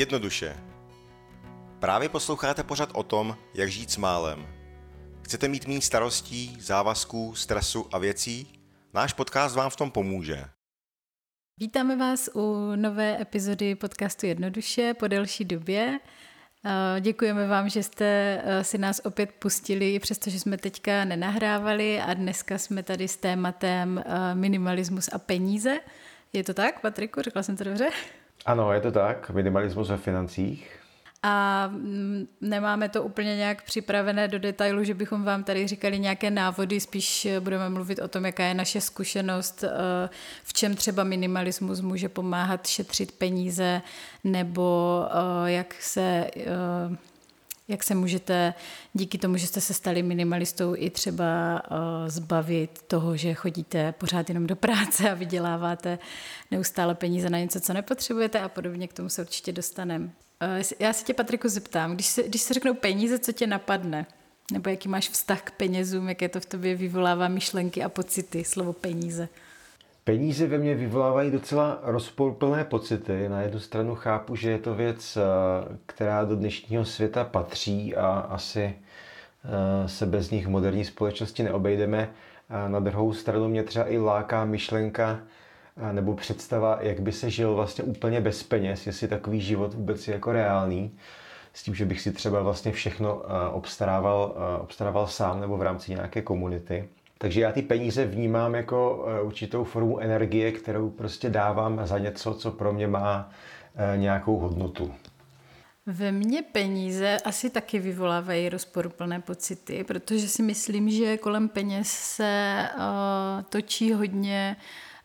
Jednoduše. Právě posloucháte pořad o tom, jak žít s málem. Chcete mít méně starostí, závazků, stresu a věcí? Náš podcast vám v tom pomůže. Vítáme vás u nové epizody podcastu Jednoduše po delší době. Eh, děkujeme vám, že jste eh, si nás opět pustili, přestože jsme teďka nenahrávali a dneska jsme tady s tématem eh, minimalismus a peníze. Je to tak, Patriku? Řekla jsem to dobře? Ano, je to tak. Minimalismus ve financích. A mm, nemáme to úplně nějak připravené do detailu, že bychom vám tady říkali nějaké návody, spíš budeme mluvit o tom, jaká je naše zkušenost, v čem třeba minimalismus může pomáhat šetřit peníze, nebo jak se jak se můžete díky tomu, že jste se stali minimalistou, i třeba uh, zbavit toho, že chodíte pořád jenom do práce a vyděláváte neustále peníze na něco, co nepotřebujete a podobně, k tomu se určitě dostaneme. Uh, já se tě, Patriku, zeptám, když se, když se řeknou peníze, co tě napadne? Nebo jaký máš vztah k penězům, jaké to v tobě vyvolává myšlenky a pocity, slovo peníze? Peníze ve mně vyvolávají docela rozporuplné pocity. Na jednu stranu chápu, že je to věc, eh, která do dnešního světa patří a asi eh, se bez nich v moderní společnosti neobejdeme. A na druhou stranu mě třeba i láká myšlenka eh, nebo představa, jak by se žil vlastně úplně bez peněz, jestli takový život vůbec je jako reálný s tím, že bych si třeba vlastně všechno obstarával, obstarával sám nebo v rámci nějaké komunity. Takže já ty peníze vnímám jako eh, určitou formu energie, kterou prostě dávám za něco, co pro mě má eh, nějakou hodnotu. Ve mně peníze asi taky vyvolávají rozporuplné pocity, protože si myslím, že kolem peněz se uh, točí hodně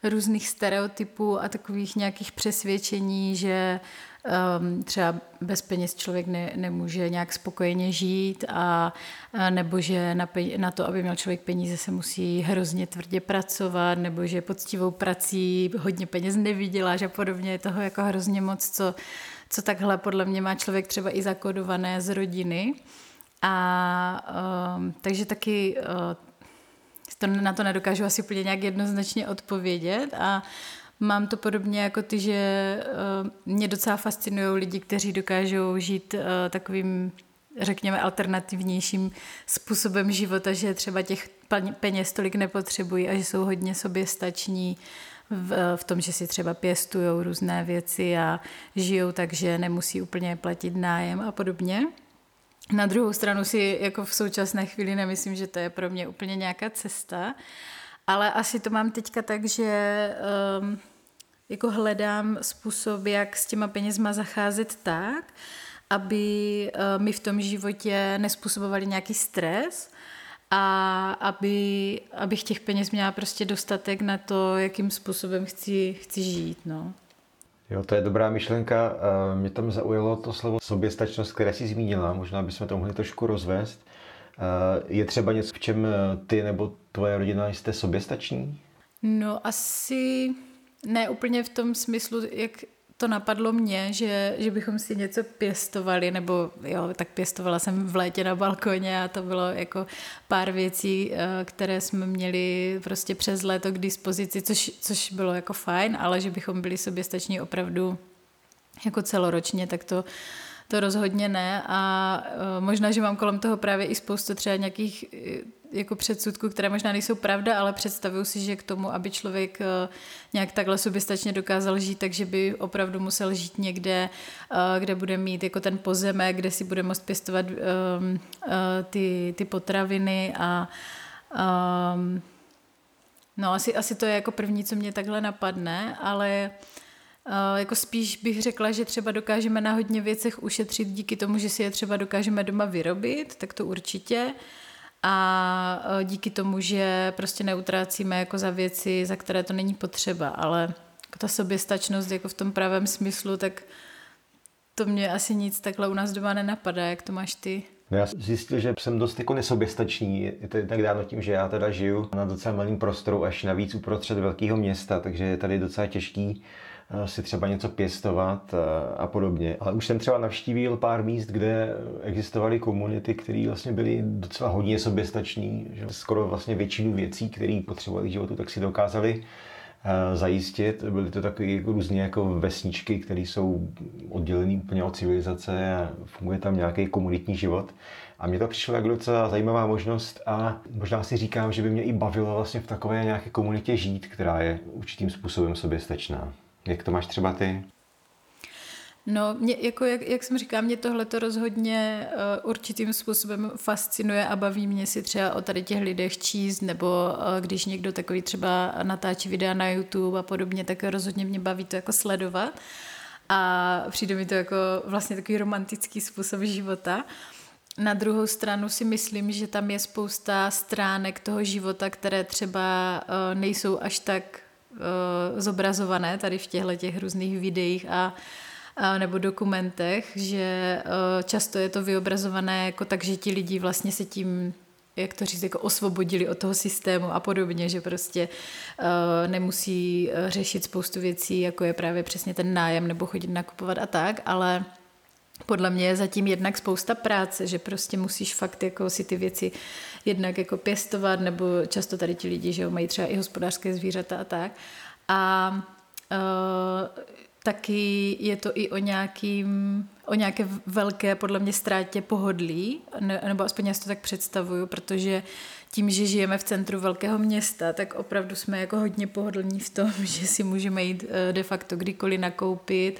různých stereotypů a takových nějakých přesvědčení, že um, třeba bez peněz člověk ne, nemůže nějak spokojeně žít a, a nebo že na, pe, na to, aby měl člověk peníze, se musí hrozně tvrdě pracovat, nebo že poctivou prací hodně peněz nevyděláš a podobně. Je toho jako hrozně moc, co, co takhle podle mě má člověk třeba i zakodované z rodiny. A um, takže taky uh, to, na to nedokážu asi úplně nějak jednoznačně odpovědět a Mám to podobně jako ty, že uh, mě docela fascinují lidi, kteří dokážou žít uh, takovým, řekněme, alternativnějším způsobem života, že třeba těch peněz tolik nepotřebují a že jsou hodně sobě stační v, v tom, že si třeba pěstují různé věci a žijou tak, že nemusí úplně platit nájem a podobně. Na druhou stranu si jako v současné chvíli nemyslím, že to je pro mě úplně nějaká cesta, ale asi to mám teďka tak, že um, jako hledám způsob, jak s těma penězma zacházet tak, aby uh, mi v tom životě nespůsobovali nějaký stres a aby, abych těch peněz měla prostě dostatek na to, jakým způsobem chci, chci žít. No. Jo, to je dobrá myšlenka. Eh, mě tam zaujalo to slovo soběstačnost, které jsi zmínila. Možná bychom to mohli trošku rozvést. Eh, je třeba něco, v čem ty nebo tvoje rodina jste soběstační? No asi ne úplně v tom smyslu, jak to napadlo mě, že, že bychom si něco pěstovali, nebo jo, tak pěstovala jsem v létě na balkoně a to bylo jako pár věcí, eh, které jsme měli prostě přes léto k dispozici, což, což bylo jako fajn, ale že bychom byli soběstační opravdu jako celoročně, tak to, to rozhodně ne a eh, možná, že mám kolem toho právě i spoustu třeba nějakých eh, jako předsudků, které možná nejsou pravda, ale představuju si, že k tomu, aby člověk eh, nějak takhle soběstačně dokázal žít, takže by opravdu musel žít někde, kde bude mít jako ten pozemek, kde si bude moct pěstovat ehm, ty, ty potraviny a um, no asi, asi to je jako první, co mě takhle napadne, ale Uh, jako spíš bych řekla, že třeba dokážeme na hodně věcech ušetřit díky tomu, že si je třeba dokážeme doma vyrobit, tak to určitě. A uh, díky tomu, že prostě neutrácíme jako za věci, za které to není potřeba, ale jako ta soběstačnost jako v tom pravém smyslu, tak to mě asi nic takhle u nás doma nenapadá, jak to máš ty. No já zjistil, že jsem dost jako nesoběstačný. Je to tak dáno tím, že já teda žiju na docela malém prostoru, až navíc uprostřed velkého města, takže je tady docela těžký Eh, si třeba něco pěstovat eh, a podobně. Ale už jsem třeba navštívil pár míst, kde existovaly komunity, které vlastně byly docela hodně soběstační, že skoro vlastně většinu věcí, které potřebovali k životu, tak si dokázali zajistit. Byly to takové jako různě jako vesničky, které jsou oddělené úplně od civilizace a funguje tam nějaký komunitní život. A mně to přišlo jako docela zajímavá možnost a možná si říkám, že by mě i bavilo vlastně v takové nějaké komunitě žít, která je určitým způsobem soběstačná. Jak to máš třeba ty? No, mě, jako jak, jak jsem říkala, mě tohle to rozhodně uh, určitým způsobem fascinuje a baví mě si třeba o tady těch lidech číst, nebo uh, když někdo takový třeba natáčí videa na YouTube a podobně, tak rozhodně mě baví to jako sledovat. A přijde mi to jako vlastně takový romantický způsob života. Na druhou stranu si myslím, že tam je spousta stránek toho života, které třeba uh, nejsou až tak zobrazované tady v těchto těch různých videích a nebo dokumentech, že e, často je to vyobrazované jako tak, že ti lidi vlastně se tím jak to říct, jako osvobodili od toho systému a podobně, že prostě uh, nemusí řešit spoustu věcí, jako je právě přesně ten nájem nebo chodit nakupovat a tak, ale podle mě je zatím jednak spousta práce, že prostě musíš fakt jako si ty věci jednak jako pěstovat, nebo často tady ti lidi, že jo, mají třeba i hospodářské zvířata a tak. A uh, taky je to i o nějakým, o nějaké velké, podle mě, ztrátě pohodlí, ne, nebo aspoň já si to tak představuju, protože tím, že žijeme v centru velkého města, tak opravdu jsme jako hodně pohodlní v tom, že si můžeme jít eh, de facto kdykoliv nakoupit,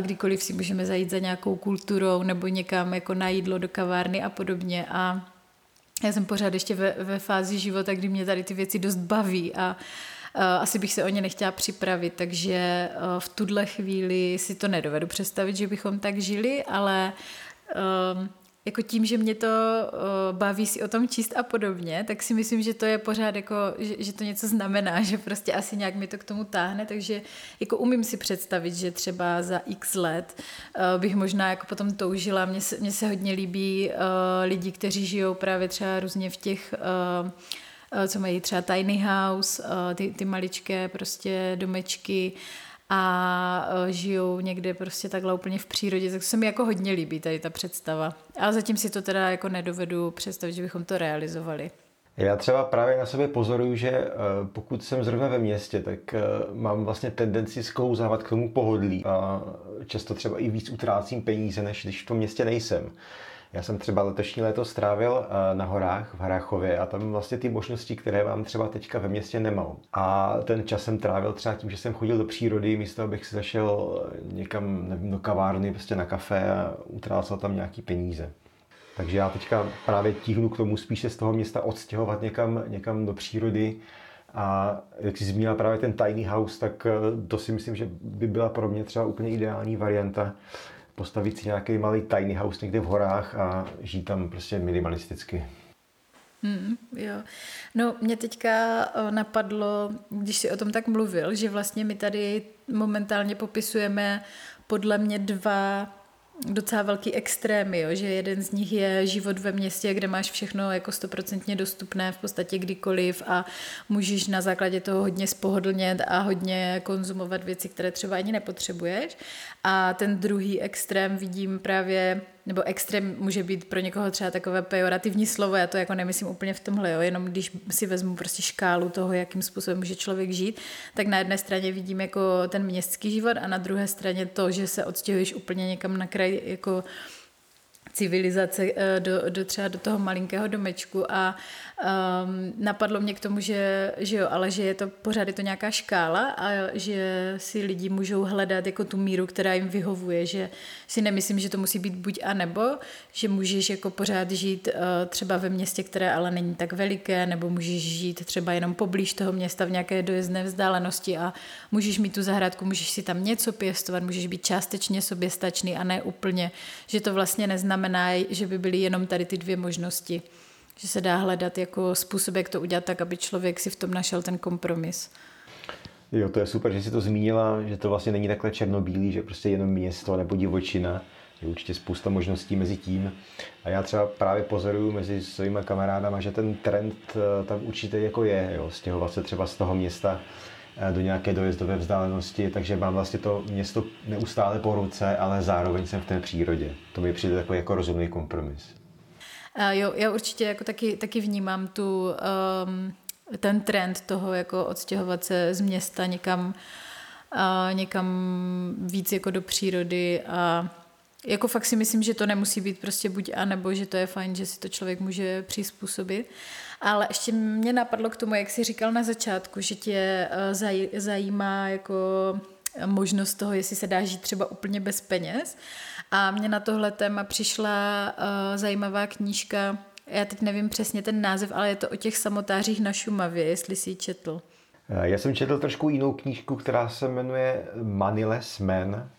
kdykoliv si můžeme zajít za nějakou kulturou nebo někam jako na jídlo do kavárny a podobně. A já jsem pořád ještě ve, ve fázi života, kdy mě tady ty věci dost baví a uh, asi bych se o ně nechtěla připravit, takže eh, v tuhle chvíli si to nedovedu představit, že bychom tak žili, ale ehm, jako tím, že mě to uh, baví si o tom číst a podobně, tak si myslím, že to je pořád jako, že, to něco znamená, že prostě asi nějak mi to k tomu táhne, takže jako umím si představit, že třeba za x let bych možná jako potom toužila, mně se, mně se hodně líbí lidi, kteří žijou právě třeba různě v těch Eh, co mají třeba tiny house, eh, ty, ty maličké prostě domečky a eh, žijou někde prostě takhle úplně v přírodě, tak se mi jako hodně líbí tady ta představa. Ale zatím si to teda jako nedovedu představit, že bychom to realizovali. Já třeba právě na sobě pozoruju, že pokud jsem zrovna ve městě, tak mám vlastně tendenci sklouzávat k tomu pohodlí a často třeba i víc utrácím peníze, než když v tom městě nejsem. Já jsem třeba letošní léto strávil eh, na horách v Harachově a tam vlastně ty možnosti, které mám třeba teďka ve městě nemám. A ten čas jsem trávil třeba tím, že jsem chodil do přírody, místo abych si zašel někam nevím, do kavárny, prostě na kafe a utrácel tam nějaký peníze. Takže já teďka právě tíhnu k tomu spíše z toho města odstěhovat někam, někam do přírody, a jak jsi zmínila právě ten tiny house, tak eh, to si myslím, že by byla pro mě třeba úplně ideální varianta, postavit si nějaký malý tiny house někde v horách a žít tam prostě minimalisticky. Hmm, jo. No, mě teďka napadlo, když si o tom tak mluvil, že vlastně my tady momentálně popisujeme podle mě dva docela velký extrémy, jo? že jeden z nich je život ve městě, kde máš všechno jako stoprocentně dostupné v podstatě kdykoliv a můžeš na základě toho hodně spohodlnět a hodně konzumovat věci, které třeba ani nepotřebuješ. A ten druhý extrém vidím právě nebo extrém může být pro někoho třeba takové pejorativní slovo, já to jako nemyslím úplně v tomhle, jo, jenom když si vezmu prostě škálu toho, jakým způsobem může člověk žít, tak na jedné straně vidím jako ten městský život a na druhé straně to, že se odstěhuješ úplně někam na kraj jako civilizace eh, do, do třeba do toho malinkého domečku a um, napadlo mě k tomu, že, že jo, ale že je to pořád je to nějaká škála a že si lidi můžou hledat jako tu míru, která jim vyhovuje, že si nemyslím, že to musí být buď a nebo, že můžeš jako pořád žít uh, třeba ve městě, které ale není tak veliké, nebo můžeš žít třeba jenom poblíž toho města v nějaké dojezdné vzdálenosti a můžeš mít tu zahrádku, můžeš si tam něco pěstovat, můžeš být částečně soběstačný a ne úplně, že to vlastně neznamená, že by byly jenom tady ty dvě možnosti že se dá hledat jako způsob, jak to udělat tak, aby člověk si v tom našel ten kompromis. Jo, to je super, že jsi to zmínila, že to vlastně není takhle černobílý, že prostě jenom město nebo divočina. Je určitě spousta možností mezi tím. A já třeba právě pozoruju mezi svými kamarádama, že ten trend eh, tam určitě jako je, jo, stěhovat se třeba z toho města do nějaké dojezdové vzdálenosti, takže mám vlastně to město neustále po ruce, ale zároveň jsem v té přírodě. To mi přijde takový jako rozumný kompromis. Uh, jo, já určitě jako taky, taky vnímám tu, um, ten trend toho jako odstěhovat se z města někam, a někam víc jako do přírody a jako fakt si myslím, že to nemusí být prostě buď a nebo, že to je fajn, že si to člověk může přizpůsobit. Ale ještě mě napadlo k tomu, jak jsi říkal na začátku, že tě eh, zajímá jako možnost toho, jestli se dá žít třeba úplně bez peněz. A mě na tohle téma přišla uh, zajímavá knížka, já teď nevím přesně ten název, ale je to o těch samotářích na Šumavě, jestli si ji četl. Eh, já jsem četl trošku jinou knížku, která se jmenuje Moneyless Man.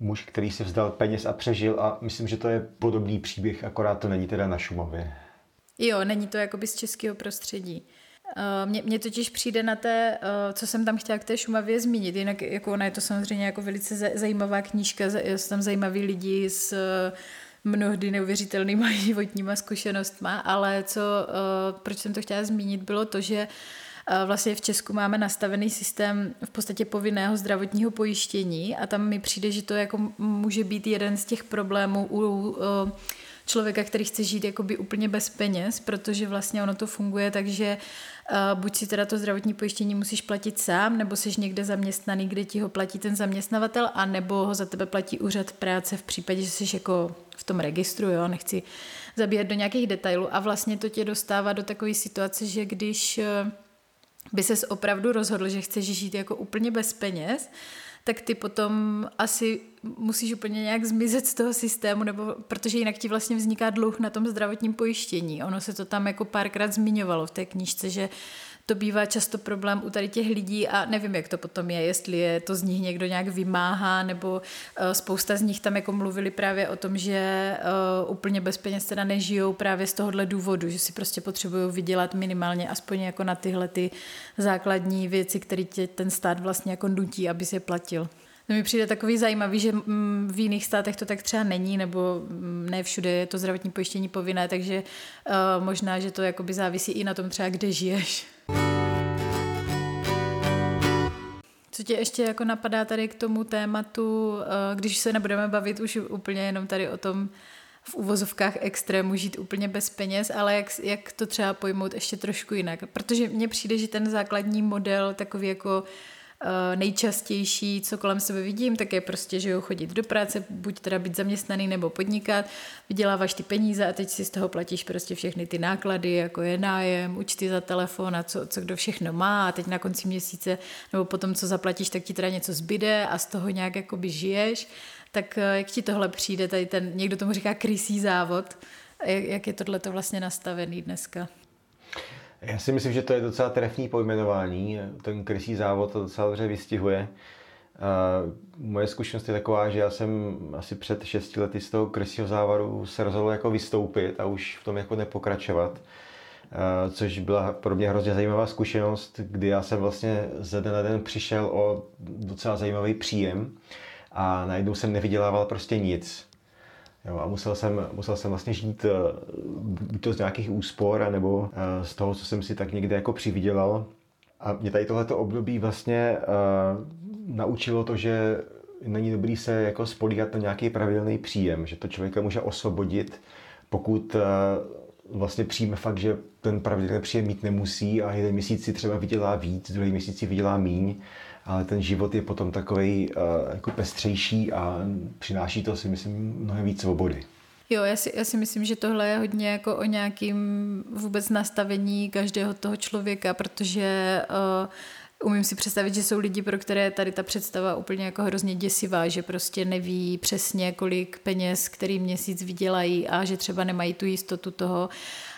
Muž, který si vzdal peněz a přežil a myslím, že to je podobný příběh, akorát to není teda na Šumavě. Jo, není to jakoby z českého prostředí. Eh, mně, mně totiž přijde na té, eh, co jsem tam chtěla k té Šumavě zmínit, jinak jako ona je to samozřejmě jako velice zajímavá knížka, jsou tam zajímaví lidi s eh, mnohdy neuvěřitelnýma životníma zkušenostma, ale co, proč jsem to chtěla zmínit, bylo to, že vlastně v Česku máme nastavený systém v podstatě povinného zdravotního pojištění a tam mi přijde, že to jako může být jeden z těch problémů u člověka, který chce žít jakoby úplně bez peněz, protože vlastně ono to funguje tak, že uh, buď si teda to zdravotní pojištění musíš platit sám, nebo jsi někde zaměstnaný, kde ti ho platí ten zaměstnavatel, a nebo ho za tebe platí úřad práce v případě, že jsi jako v tom registru, jo, nechci zabíjet do nějakých detailů. A vlastně to tě dostává do takové situace, že když uh, by ses opravdu rozhodl, že chceš žít jako úplně bez peněz, tak ty potom asi musíš úplně nějak zmizet z toho systému, nebo protože jinak ti vlastně vzniká dluh na tom zdravotním pojištění. Ono se to tam jako párkrát zmiňovalo v té knížce, že to bývá často problém u tady těch lidí a nevím, jak to potom je, jestli je to z nich někdo nějak vymáhá, nebo uh, spousta z nich tam jako mluvili právě o tom, že uh, úplně bez peněz teda nežijou právě z tohohle důvodu, že si prostě potřebují vydělat minimálně aspoň jako na tyhle ty základní věci, které tě ten stát vlastně jako nutí, aby se platil. To mi přijde takový zajímavý, že v jiných státech to tak třeba není, nebo ne všude je to zdravotní pojištění povinné, takže uh, možná, že to jakoby závisí i na tom třeba, kde žiješ. Co tě ještě jako napadá tady k tomu tématu, eh, když se nebudeme bavit už úplně jenom tady o tom v uvozovkách extrému žít úplně bez peněz, ale jak, jak to třeba pojmout ještě trošku jinak. Protože mně přijde, že ten základní model takový jako Eh, nejčastější, co kolem sebe vidím, tak je prostě, že jo, chodit do práce, buď teda být zaměstnaný nebo podnikat, vyděláváš ty peníze a teď si z toho platíš prostě všechny ty náklady, jako je nájem, účty za telefon a co, co kdo všechno má a teď na konci měsíce nebo potom, co zaplatíš, tak ti teda něco zbyde a z toho nějak jakoby žiješ. Tak eh, jak ti tohle přijde, tady ten, někdo tomu říká krysí závod, jak, jak je tohle to vlastně nastavený dneska? Já si myslím, že to je docela trefný pojmenování. Ten krysí závod to docela dobře vystihuje. moje zkušenost je taková, že já jsem asi před šesti lety z toho krysího závodu se rozhodl jako vystoupit a už v tom jako nepokračovat. což byla pro mě hrozně zajímavá zkušenost, kdy já jsem vlastně ze den na den přišel o docela zajímavý příjem a najednou jsem nevydělával prostě nic. Jo, a musel jsem, musel jsem vlastně žít eh, buď to z nějakých úspor, nebo eh, z toho, co jsem si tak někde jako přivydělal. A mě tady tohleto období vlastně uh, naučilo to, že není dobrý se jako spolíhat na nějaký pravidelný příjem, že to člověka může osvobodit, pokud uh, vlastně přijme fakt, že ten pravidelný příjem mít nemusí a jeden měsíc si třeba vydělá víc, druhý měsíc si vydělá míň ale ten život je potom takový uh, jako pestřejší a přináší to si myslím mnohem víc svobody. Jo, já si, já si myslím, že tohle je hodně jako o nějakým vůbec nastavení každého toho člověka, protože uh, umím si představit, že jsou lidi, pro které tady ta představa úplně jako hrozně děsivá, že prostě neví přesně, kolik peněz, který měsíc vydělají a že třeba nemají tu jistotu toho,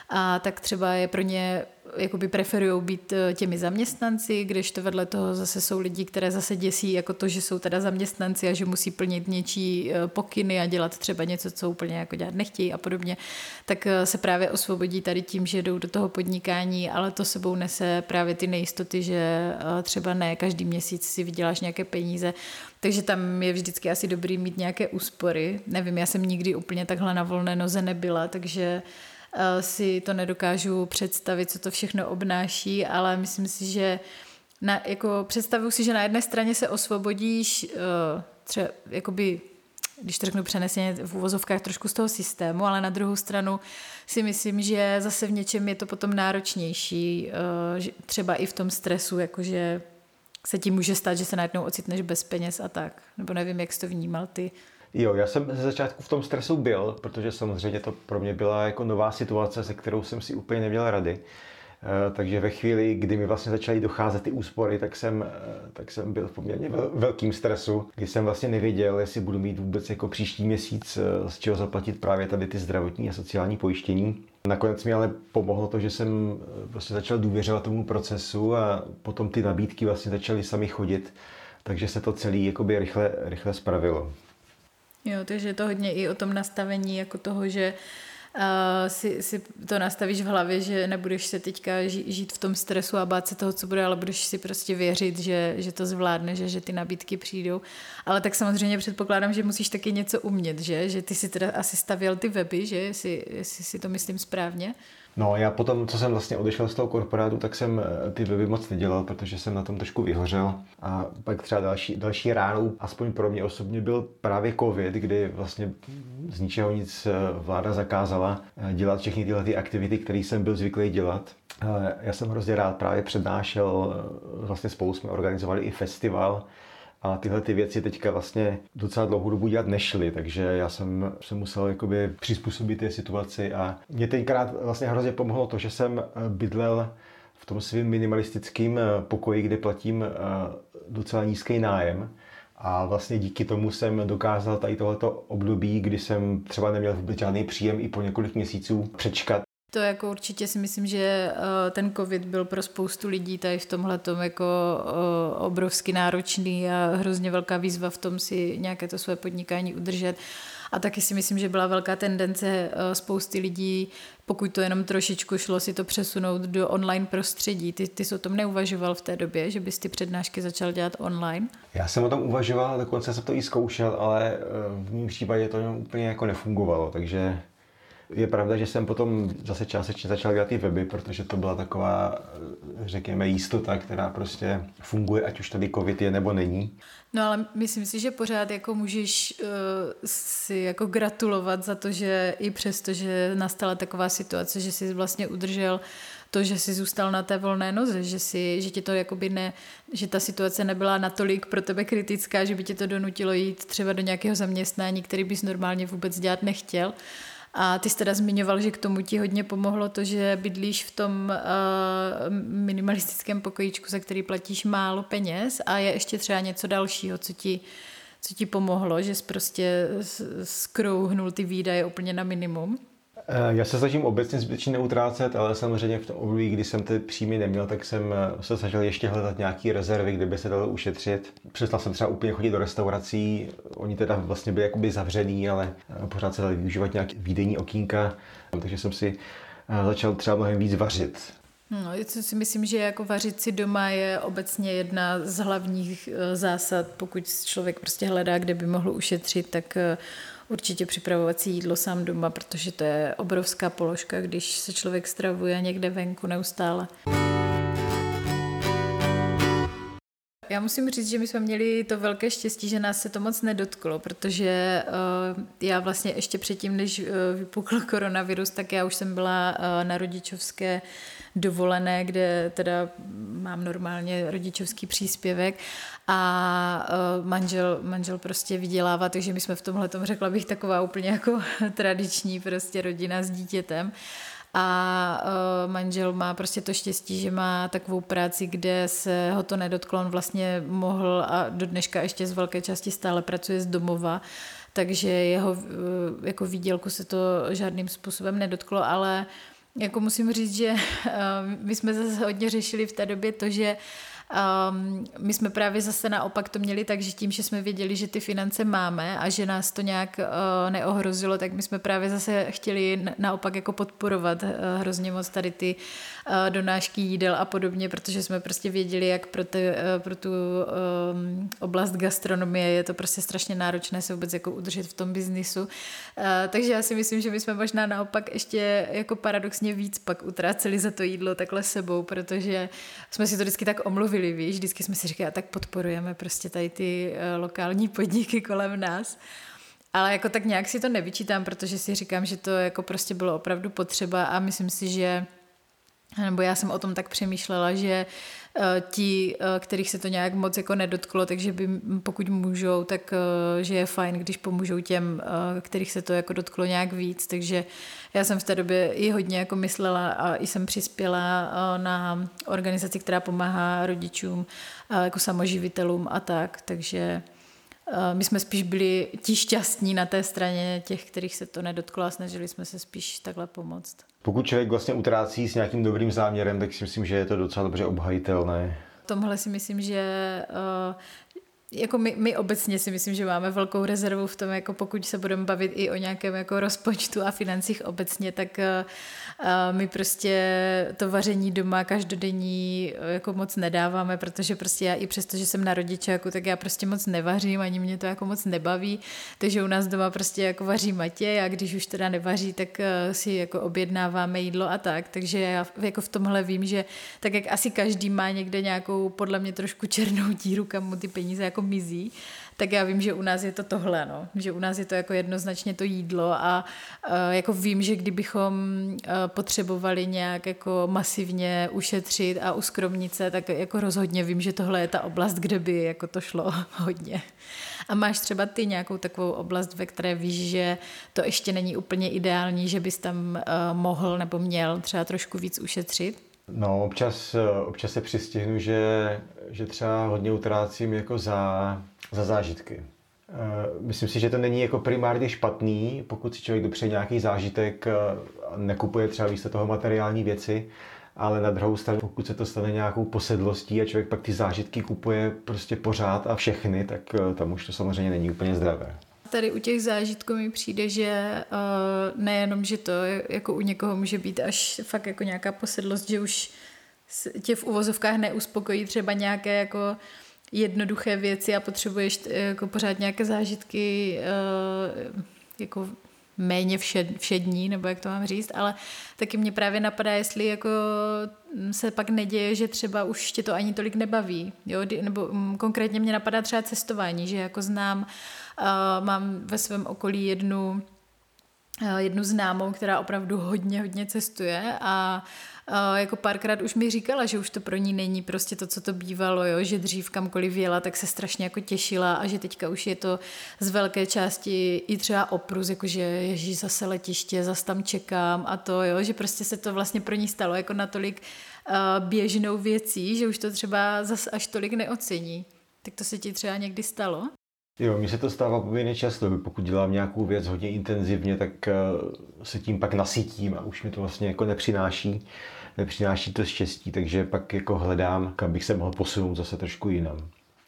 a tak třeba je pro ně jakoby preferují být eh, těmi zaměstnanci, když to vedle toho zase jsou lidi, které zase děsí jako to, že jsou teda zaměstnanci a že musí plnit něčí eh, pokyny a dělat třeba něco, co úplně jako dělat nechtějí a podobně, tak eh, se právě osvobodí tady tím, že jdou do toho podnikání, ale to sebou nese právě ty nejistoty, že třeba ne každý měsíc si vyděláš nějaké peníze, takže tam je vždycky asi dobrý mít nějaké úspory. Nevím, já jsem nikdy úplně takhle na volné noze nebyla, takže Eh, si to nedokážu představit, co to všechno obnáší, ale myslím si, že na, jako představuji si, že na jedné straně se osvobodíš uh, třeba jakoby když to řeknu přeneseně v úvozovkách trošku z toho systému, ale na druhou stranu si myslím, že zase v něčem je to potom náročnější, eh, třeba i v tom stresu, jakože se ti může stát, že se najednou ocitneš bez peněz a tak. Nebo nevím, jak jsi to vnímal ty. Jo, já jsem ze začátku v tom stresu byl, protože samozřejmě to pro mě byla jako nová situace, se kterou jsem si úplně neměl rady. Eh, takže ve chvíli, kdy mi vlastně začaly docházet ty úspory, tak jsem, eh, tak jsem byl v poměrně velkým stresu, kdy jsem vlastně nevěděl, jestli budu mít vůbec jako příští měsíc eh, z čeho zaplatit právě tady ty zdravotní a sociální pojištění. Nakonec mi ale pomohlo to, že jsem prostě začal důvěřovat tomu procesu a potom ty nabídky vlastně začaly sami chodit, takže se to celé rychle, rychle spravilo. Jo, takže je to hodně i o tom nastavení jako toho, že uh, si, si to nastavíš v hlavě, že nebudeš se teďka žít v tom stresu a bát se toho, co bude, ale budeš si prostě věřit, že, že to zvládne, že, že ty nabídky přijdou. Ale tak samozřejmě předpokládám, že musíš taky něco umět, že? Že ty si teda asi stavěl ty weby, že? Jestli, jestli si to myslím správně. No já potom, co jsem vlastně odešel z toho korporátu, tak jsem eh, ty weby moc nedělal, protože jsem na tom trošku vyhořel. A pak třeba další, další ránou, aspoň pro mě osobně, byl právě covid, kdy vlastně z ničeho nic eh, vláda zakázala eh, dělat všechny tyhle ty aktivity, které jsem byl zvyklý dělat. Já jsem hrozně rád právě přednášel, vlastně spolu jsme organizovali i festival, a tyhle ty věci teďka vlastně docela dlouhou dobu dělat nešly, takže já jsem se musel jakoby přizpůsobit té situaci a mě tenkrát vlastně hrozně pomohlo to, že jsem eh, bydlel v tom svým minimalistickém eh, pokoji, kde platím eh, docela nízký nájem. A vlastně díky tomu jsem dokázal tady tohleto období, kdy jsem třeba neměl vůbec žádný příjem i po několik měsíců přečkat to jako určitě si myslím, že eh, ten covid byl pro spoustu lidí tady v tomhle tom jako eh, obrovsky náročný a hrozně velká výzva v tom si nějaké to své podnikání udržet. A taky si myslím, že byla velká tendence eh, spousty lidí, pokud to jenom trošičku šlo, si to přesunout do online prostředí. Ty, ty jsi o tom neuvažoval v té době, že bys ty přednášky začal dělat online? Já jsem o tom uvažoval, dokonce jsem to i zkoušel, ale v mém případě to úplně jako nefungovalo, takže je pravda, že jsem potom zase částečně začal dělat ty weby, protože to byla taková, řekněme, jistota, která prostě funguje, ať už tady covid je nebo není. No ale myslím si, že pořád jako můžeš uh, si jako gratulovat za to, že i přesto, že nastala taková situace, že jsi vlastně udržel to, že jsi zůstal na té volné noze, že, si, že ti to jakoby ne, že ta situace nebyla natolik pro tebe kritická, že by tě to donutilo jít třeba do nějakého zaměstnání, který bys normálně vůbec dělat nechtěl. A ty jsi teda zmiňoval, že k tomu ti hodně pomohlo to, že bydlíš v tom uh, minimalistickém pokojíčku, za který platíš málo peněz a je ještě třeba něco dalšího, co ti, co ti pomohlo, že jsi prostě skrouhnul ty výdaje úplně na minimum. Eh, já se snažím obecně zbytečně neutrácet, ale samozřejmě v tom období, kdy jsem ty příjmy neměl, tak jsem eh, se snažil ještě hledat nějaké rezervy, kde by se dalo ušetřit. Přestal jsem třeba úplně chodit do restaurací, oni teda vlastně byli jakoby zavřený, ale eh, pořád se dali využívat nějaké výdejní okýnka, takže jsem si začal třeba mnohem víc vařit. No, co si myslím, že jako vařit si doma je obecně jedna z hlavních zásad, pokud člověk prostě hledá, kde by mohl ušetřit, tak určitě připravovat si jídlo sám doma, protože to je obrovská položka, když se člověk stravuje někde venku neustále. Já musím říct, že my jsme měli to velké štěstí, že nás se to moc nedotklo, protože uh, já vlastně ještě předtím, než vypukl koronavirus, tak já už jsem byla na rodičovské dovolené, kde teda mám normálně rodičovský příspěvek a uh, manžel, manžel prostě vydělává, takže my jsme v tomhle tom řekla bych taková úplně jako tradiční prostě rodina s dítětem. A uh, manžel má prostě to štěstí, že má takovou práci, kde se ho to nedotklo, on vlastně mohl a do dneška ještě z velké části stále pracuje z domova, takže jeho uh, jako výdělku se to žádným způsobem nedotklo, ale jako musím říct, že uh, my jsme zase hodně řešili v té době to, že Um, my jsme právě zase naopak to měli tak, že tím, že jsme věděli, že ty finance máme a že nás to nějak uh, neohrozilo, tak my jsme právě zase chtěli naopak jako podporovat uh, hrozně moc tady ty donášky jídel a podobně, protože jsme prostě věděli, jak pro, te, uh, pro tu um, oblast gastronomie je to prostě strašně náročné se vůbec jako udržet v tom biznisu. Uh, takže já si myslím, že my jsme možná naopak ještě jako paradoxně víc pak utráceli za to jídlo takhle sebou, protože jsme si to vždycky tak omluvili víš, vždycky jsme si říkali, a tak podporujeme prostě tady ty lokální podniky kolem nás. Ale jako tak nějak si to nevyčítám, protože si říkám, že to jako prostě bylo opravdu potřeba a myslím si, že nebo já jsem o tom tak přemýšlela, že eh, ti, eh, kterých se to nějak moc jako nedotklo, takže by pokud můžou, tak eh, že je fajn, když pomůžou těm, kterých se to jako dotklo nějak víc, takže já jsem v té době i hodně jako myslela a i jsem přispěla na organizaci, která pomáhá rodičům jako samoživitelům a tak, takže my jsme spíš byli ti šťastní na té straně těch, kterých se to nedotklo a snažili jsme se spíš takhle pomoct. Pokud člověk vlastně utrácí s nějakým dobrým záměrem, tak si myslím, že je to docela dobře obhajitelné. V tomhle si myslím, že uh, jako my, my obecně si myslím, že máme velkou rezervu v tom, jako pokud se budeme bavit i o nějakém jako rozpočtu a financích obecně, tak uh, my prostě to vaření doma každodenní uh, jako moc nedáváme, protože prostě já i přesto, že jsem na rodičáku, tak já prostě moc nevařím, ani mě to jako moc nebaví, takže u nás doma prostě jako vaří Matě a když už teda nevaří, tak uh, si jako objednáváme jídlo a tak, takže já jako v tomhle vím, že tak jak asi každý má někde nějakou podle mě trošku černou díru, kam mu ty peníze jako jako mizí, tak já vím, že u nás je to tohle, no. že u nás je to jako jednoznačně to jídlo a uh, jako vím, že kdybychom uh, potřebovali nějak jako masivně ušetřit a uskromnit se, tak jako rozhodně vím, že tohle je ta oblast, kde by jako to šlo hodně. A máš třeba ty nějakou takovou oblast, ve které víš, že to ještě není úplně ideální, že bys tam uh, mohl nebo měl třeba trošku víc ušetřit? No, občas, občas se přistihnu, že, že třeba hodně utrácím jako za, za zážitky. Eh, myslím si, že to není jako primárně špatný, pokud si člověk dopřeje nějaký zážitek, eh, nekupuje třeba více toho materiální věci, ale na druhou stranu, pokud se to stane nějakou posedlostí a člověk pak ty zážitky kupuje prostě pořád a všechny, tak eh, tam už to samozřejmě není úplně zdravé tady u těch zážitků mi přijde, že uh, nejenom, že to jako u někoho může být až fakt jako nějaká posedlost, že už tě v uvozovkách neuspokojí třeba nějaké jako jednoduché věci a potřebuješ eh, jako pořád nějaké zážitky uh, jako méně všed, všední, nebo jak to mám říct, ale taky mě právě napadá, jestli jako se pak neděje, že třeba už tě to ani tolik nebaví, jo? nebo um, konkrétně mě napadá třeba cestování, že jako znám, uh, mám ve svém okolí jednu jednu známou, která opravdu hodně, hodně cestuje a jako párkrát už mi říkala, že už to pro ní není prostě to, co to bývalo, jo? že dřív kamkoliv jela, tak se strašně jako těšila a že teďka už je to z velké části i třeba oprus, jakože ježí zase letiště, zase tam čekám a to, jo? že prostě se to vlastně pro ní stalo jako natolik běžnou věcí, že už to třeba zase až tolik neocení. Tak to se ti třeba někdy stalo? Jo, mně se to stává poměrně často. Pokud dělám nějakou věc hodně intenzivně, tak eh, se tím pak nasytím a už mi to vlastně jako nepřináší, nepřináší to štěstí, takže pak jako hledám, kam bych se mohl posunout zase trošku jinam.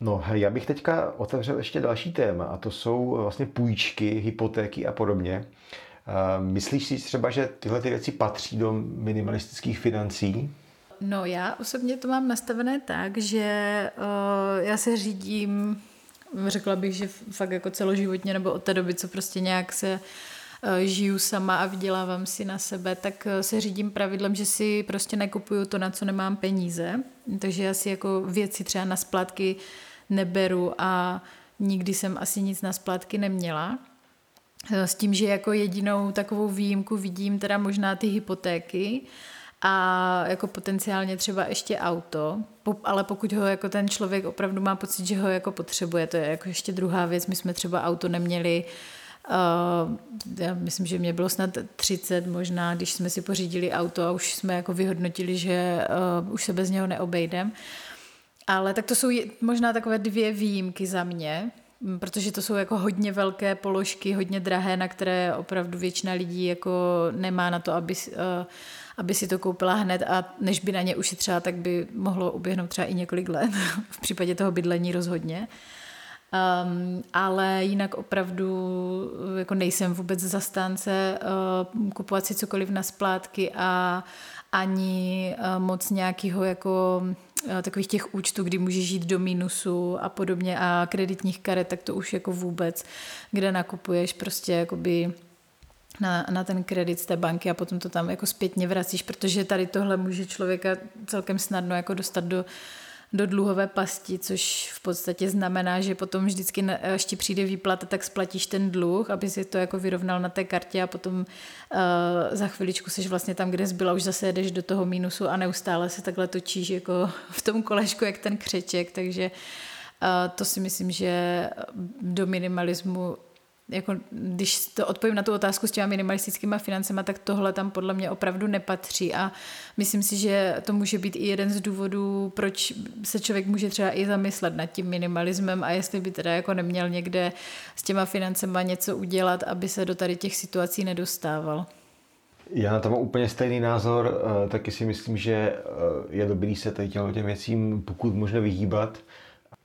No, já bych teďka otevřel ještě další téma a to jsou vlastně půjčky, hypotéky a podobně. Myslíš si třeba, že tyhle ty věci patří do minimalistických financí? No já osobně to mám nastavené tak, že uh, já se řídím řekla bych, že fakt jako celoživotně nebo od té doby, co prostě nějak se eh, žiju sama a vydělávám si na sebe, tak eh, se řídím pravidlem, že si prostě nekupuju to, na co nemám peníze. Takže já si jako věci třeba na splátky neberu a nikdy jsem asi nic na splátky neměla. Eh, s tím, že jako jedinou takovou výjimku vidím teda možná ty hypotéky, a jako potenciálně třeba ještě auto, ale pokud ho jako ten člověk opravdu má pocit, že ho jako potřebuje, to je jako ještě druhá věc, my jsme třeba auto neměli Uh, já myslím, že mě bylo snad 30 možná, když jsme si pořídili auto a už jsme jako vyhodnotili, že uh, už se bez něho neobejdem. Ale tak to jsou možná takové dvě výjimky za mě, protože to jsou jako hodně velké položky, hodně drahé, na které opravdu většina lidí jako nemá na to, aby uh, aby si to koupila hned a než by na ně ušetřila, tak by mohlo uběhnout třeba i několik let. v případě toho bydlení rozhodně. Um, ale jinak opravdu jako nejsem vůbec zastánce uh, kupovat si cokoliv na splátky a ani uh, moc nějakého jako uh, takových těch účtů, kdy můžeš žít do mínusu a podobně a kreditních karet, tak to už jako vůbec, kde nakupuješ prostě jakoby na, na ten kredit z té banky a potom to tam jako zpětně vracíš, protože tady tohle může člověka celkem snadno jako dostat do do dluhové pasti, což v podstatě znamená, že potom vždycky, až ti přijde výplata, tak splatíš ten dluh, aby si to jako vyrovnal na té kartě a potom uh, za chviličku seš vlastně tam, kde jsi byla, už zase jedeš do toho mínusu a neustále se takhle točíš jako v tom kolečku, jak ten křeček, takže uh, to si myslím, že do minimalismu jako, když to odpovím na tu otázku s těma minimalistickými financemi, tak tohle tam podle mě opravdu nepatří a myslím si, že to může být i jeden z důvodů, proč se člověk může třeba i zamyslet nad tím minimalismem a jestli by teda jako neměl někde s těma financema něco udělat, aby se do tady těch situací nedostával. Já na to mám úplně stejný názor, eh, taky si myslím, že eh, je dobrý se tady těm věcím pokud možno vyhýbat,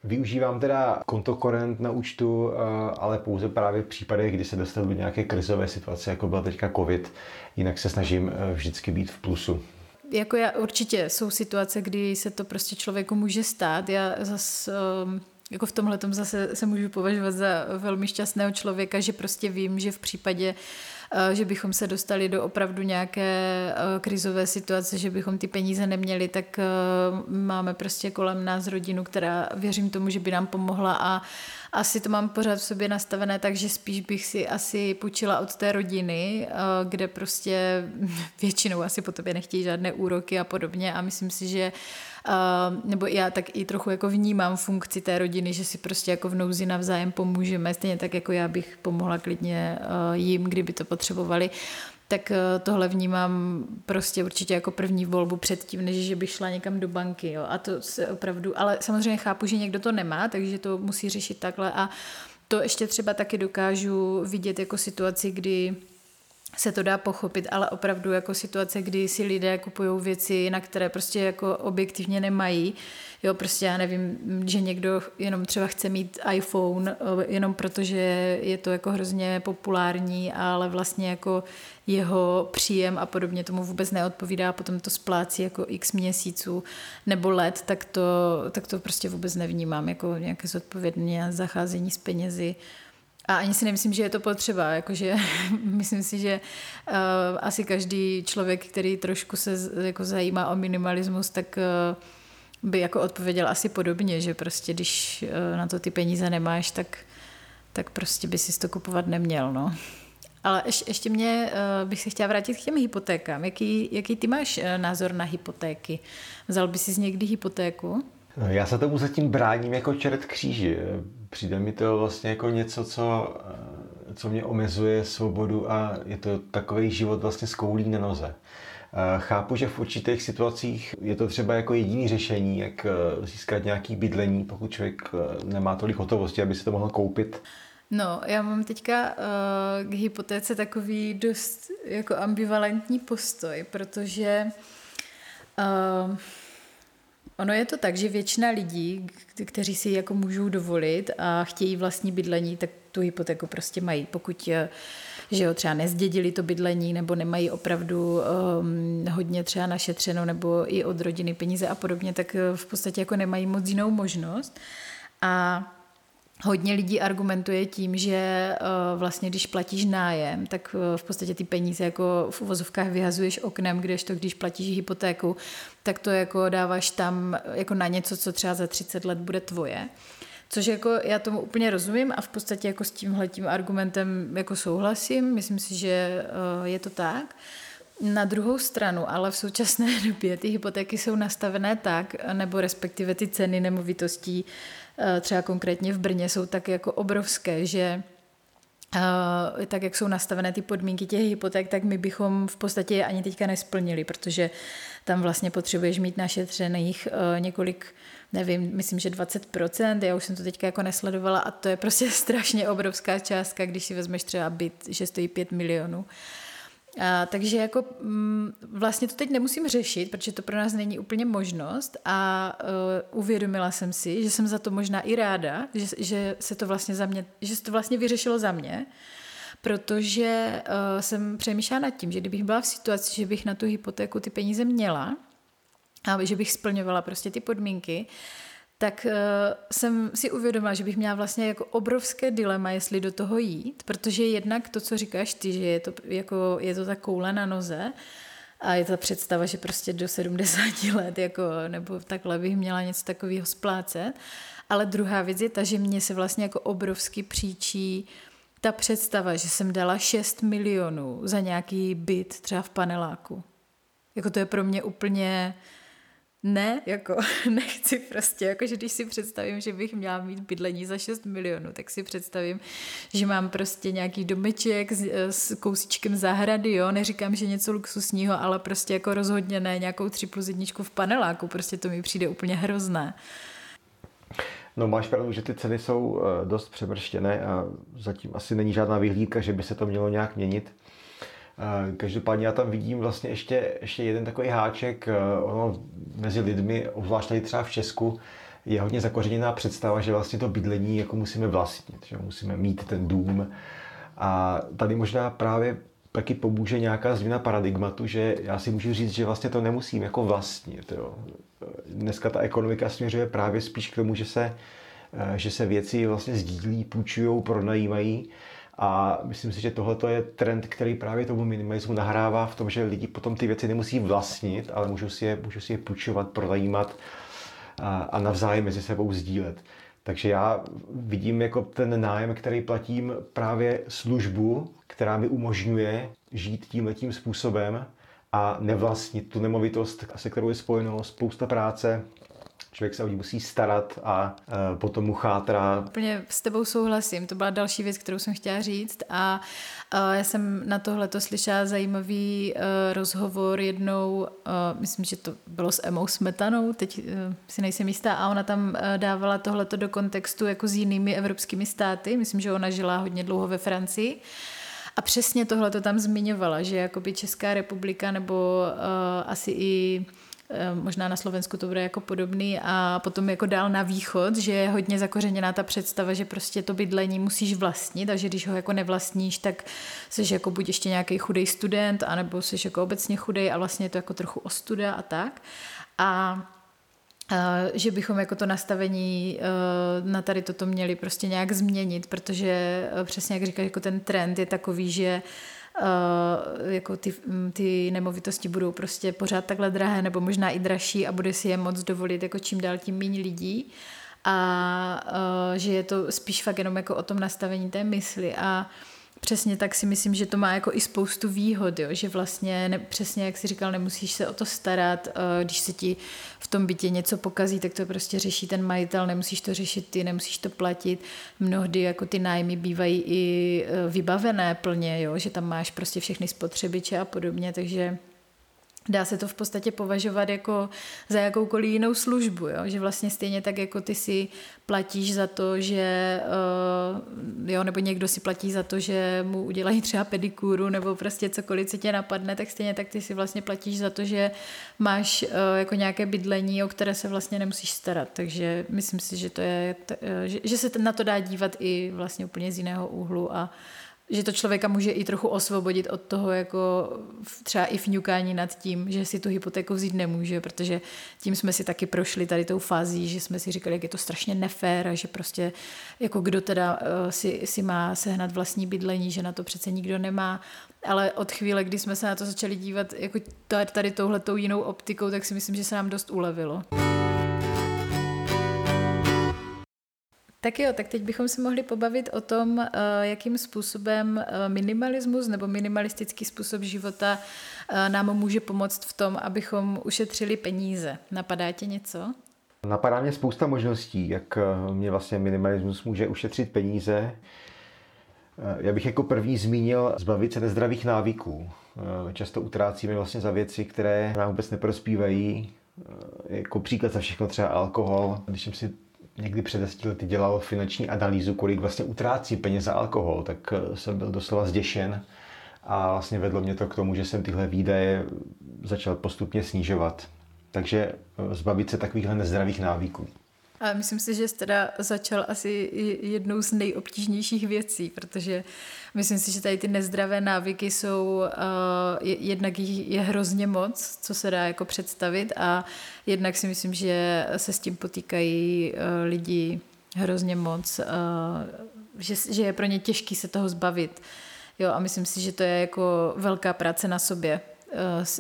Využívám teda konto korent na účtu, eh, ale pouze právě v případech, kdy se dostanu do nějaké krizové situace, jako byla teďka covid. Jinak se snažím eh, vždycky být v plusu. Jako já určitě jsou situace, kdy se to prostě člověku může stát. Já zase ehm, jako v tomhle zase se můžu považovat za velmi šťastného člověka, že prostě vím, že v případě Eh, že bychom se dostali do opravdu nějaké eh, krizové situace, že bychom ty peníze neměli, tak eh, máme prostě kolem nás rodinu, která věřím tomu, že by nám pomohla a asi to mám pořád v sobě nastavené, takže spíš bych si asi půjčila od té rodiny, kde prostě většinou asi po tobě nechtějí žádné úroky a podobně a myslím si, že nebo já tak i trochu jako vnímám funkci té rodiny, že si prostě jako v nouzi navzájem pomůžeme, stejně tak jako já bych pomohla klidně jim, kdyby to potřebovali tak tohle vnímám prostě určitě jako první volbu předtím, než že bych šla někam do banky. Jo. A to se opravdu, ale samozřejmě chápu, že někdo to nemá, takže to musí řešit takhle a to ještě třeba taky dokážu vidět jako situaci, kdy se to dá pochopit, ale opravdu jako situace, kdy si lidé kupují věci, na které prostě jako objektivně nemají. Jo, prostě já nevím, že někdo jenom třeba chce mít iPhone, jenom protože je to jako hrozně populární, ale vlastně jako jeho příjem a podobně tomu vůbec neodpovídá, potom to splácí jako x měsíců nebo let, tak to, tak to prostě vůbec nevnímám jako nějaké zodpovědné zacházení s penězi. A ani si nemyslím, že je to potřeba. Jakože myslím si, že uh, asi každý člověk, který trošku se jako zajímá o minimalismus, tak uh, by jako odpověděl asi podobně, že prostě když uh, na to ty peníze nemáš, tak, tak prostě by si to kupovat neměl. No. Ale ješ, ještě mě uh, bych se chtěla vrátit k těm hypotékám. Jaký, jaký ty máš uh, názor na hypotéky? Vzal by si někdy hypotéku? Já se tomu zatím bráním jako čert kříži. Přijde mi to vlastně jako něco, co, co mě omezuje svobodu a je to takový život vlastně s na noze. Chápu, že v určitých situacích je to třeba jako jediný řešení, jak eh, získat nějaký bydlení, pokud člověk eh, nemá tolik hotovosti, aby si to mohl koupit. No, já mám teďka k hypotéce takový dost jako ambivalentní postoj, protože uh, Ono je to tak, že většina lidí, kteří si jako můžou dovolit a chtějí vlastní bydlení, tak tu hypotéku prostě mají. Pokud eh, že jo, třeba nezdědili to bydlení nebo nemají opravdu um, hodně třeba našetřeno nebo i od rodiny peníze a podobně, tak eh, v podstatě jako nemají moc jinou možnost. A Hodně lidí argumentuje tím, že eh, vlastně když platíš nájem, tak v podstatě ty peníze jako v uvozovkách vyhazuješ oknem, kdežto když platíš hypotéku, tak to jako dáváš tam jako na něco, co třeba za 30 let bude tvoje. Což jako já tomu úplně rozumím a v podstatě jako s tímhletím argumentem jako souhlasím. Myslím si, že eh, je to tak. Na druhou stranu, ale v současné době ty hypotéky jsou nastavené tak, nebo respektive ty ceny nemovitostí, eh, třeba konkrétně v Brně, jsou tak jako obrovské, že Uh, tak jak jsou nastavené ty podmínky těch hypoték, tak my bychom v podstatě ani teďka nesplnili, protože tam vlastně potřebuješ mít našetřených uh, několik, nevím, myslím, že 20%, já už jsem to teďka jako nesledovala a to je prostě strašně obrovská částka, když si vezmeš třeba byt, že stojí 5 milionů. Uh, a, takže jako m, mm, vlastně to teď nemusím řešit, protože to pro nás není úplně možnost a uh, uvědomila jsem si, že jsem za to možná i ráda, že, že se to vlastně za mě, že se to vlastně vyřešilo za mě, protože uh, jsem přemýšlela nad tím, že kdybych byla v situaci, že bych na tu hypotéku ty peníze měla a že bych splňovala prostě ty podmínky, tak uh, jsem si uvědomila, že bych měla vlastně jako obrovské dilema, jestli do toho jít, protože jednak to, co říkáš ty, že je to, jako, je to ta koule na noze, A je ta představa, že prostě do 70 let jako, nebo takhle bych měla něco takového splácet. Ale druhá věc je ta, že mě se vlastně jako obrovsky příčí ta představa, že jsem dala 6 milionů za nějaký byt třeba v paneláku. Jako to je pro mě úplně ne, jako nechci prostě, jako že když si představím, že bych měla mít bydlení za 6 milionů, tak si představím, že mám prostě nějaký domeček s, s kousíčkem zahrady, jo, neříkám, že něco luxusního, ale prostě jako rozhodně ne nějakou 3 plus jedničku v paneláku, prostě to mi přijde úplně hrozné. No máš pravdu, že ty ceny jsou eh, dost převrštěné a zatím asi není žádná vyhlídka, že by se to mělo nějak měnit. Eh, každopádně já tam vidím vlastně ještě, ještě jeden takový háček eh, ono, mezi lidmi, obzvlášť tady třeba v Česku, je hodně zakořeněná představa, že vlastně to bydlení jako musíme vlastnit, že musíme mít ten dům. A tady možná právě taky pomůže nějaká změna paradigmatu, že já si můžu říct, že vlastně to nemusím jako vlastnit. Jo. Dneska ta ekonomika směřuje právě spíš k tomu, že se, eh, že se věci vlastně sdílí, půjčují, pronajímají a myslím si, že tohle je trend, který právě tomu minimalismu nahrává v tom, že lidi potom ty věci nemusí vlastnit, ale můžou si je, můžou si je půjčovat, pronajímat a, a navzájem mezi sebou sdílet. Takže já vidím jako ten nájem, který platím právě službu, která mi umožňuje žít tímhletím způsobem a nevlastnit tu nemovitost, se kterou je spojeno spousta práce, člověk se o ní musí starat a uh, potom mu chátrá. Úplně s tebou souhlasím, to byla další věc, kterou jsem chtěla říct a uh, já jsem na tohle to slyšela zajímavý uh, rozhovor jednou, uh, myslím, že to bylo s Emou Smetanou, teď si nejsem jistá, a ona tam uh, dávala tohleto do kontextu jako s jinými evropskými státy, myslím, že ona žila hodně dlouho ve Francii, a přesně tohle to tam zmiňovala, že jakoby Česká republika nebo uh, asi i možná na Slovensku to bude jako podobný a potom jako dál na východ, že je hodně zakořeněná ta představa, že prostě to bydlení musíš vlastnit a že když ho jako nevlastníš, tak jsi jako buď ještě nějaký chudý student, anebo jsi jako obecně chudej a vlastně je to jako trochu ostuda a tak. A že bychom jako to nastavení eh, na tady toto měli prostě nějak změnit, protože eh, přesně jak říkáš, jako ten trend je takový, že Uh, jako ty, mm, ty nemovitosti budou prostě pořád takhle drahé nebo možná i dražší a bude si je moc dovolit jako čím dál tím méně lidí. A uh, že je to spíš fakt jenom jako o tom nastavení té mysli a uh, Přesně tak si myslím, že to má jako i spoustu výhod, jo? že vlastně ne, přesně jak si říkal, nemusíš se o to starat, eh, když se ti v tom bytě něco pokazí, tak to prostě řeší ten majitel, nemusíš to řešit ty, nemusíš to platit. Mnohdy jako ty nájmy bývají i eh, vybavené plně, jo? že tam máš prostě všechny spotřebiče a podobně, takže dá se to v podstatě považovat jako za jakoukoliv jinou službu, jo? že vlastně stejně tak jako ty si platíš za to, že uh, jo, nebo někdo si platí za to, že mu udělají třeba pedikuru nebo prostě cokoliv, co tě napadne, tak stejně tak ty si vlastně platíš za to, že máš uh, jako nějaké bydlení, o které se vlastně nemusíš starat, takže myslím si, že to je, t- uh, že, že se na to dá dívat i vlastně úplně z jiného úhlu a že to člověka může i trochu osvobodit od toho jako třeba i fňukání nad tím, že si tu hypotéku vzít nemůže, protože tím jsme si taky prošli tady tou fází, že jsme si říkali, jak je to strašně nefér a že prostě jako kdo teda uh, si, si má sehnat vlastní bydlení, že na to přece nikdo nemá. Ale od chvíle, kdy jsme se na to začali dívat jako tady touhletou jinou optikou, tak si myslím, že se nám dost ulevilo. Tak jo, tak teď bychom se mohli pobavit o tom, eh, jakým způsobem eh, minimalismus nebo minimalistický způsob života eh, nám může pomoct v tom, abychom ušetřili peníze. Napadá tě něco? Napadá mě spousta možností, jak mě vlastně minimalismus může ušetřit peníze. Já bych jako první zmínil zbavit se nezdravých návyků. Často utrácíme vlastně za věci, které nám vůbec neprospívají. Jako příklad za všechno třeba alkohol. Když jsem si někdy před deseti lety dělal finanční analýzu, kolik vlastně utrácí peněz za alkohol, tak eh, jsem byl doslova zděšen a vlastně vedlo mě to k tomu, že jsem tyhle výdaje začal postupně snižovat. Takže eh, zbavit se takovýchhle nezdravých návyků. A myslím si, že jsi teda začal asi jednou z nejobtížnějších věcí, protože myslím si, že tady ty nezdravé návyky jsou, uh, jednak jich je hrozně moc, co se dá jako představit a jednak si myslím, že se s tím potýkají uh, lidi hrozně moc, uh, že, že je pro ně těžký se toho zbavit. Jo, a myslím si, že to je jako velká práce na sobě,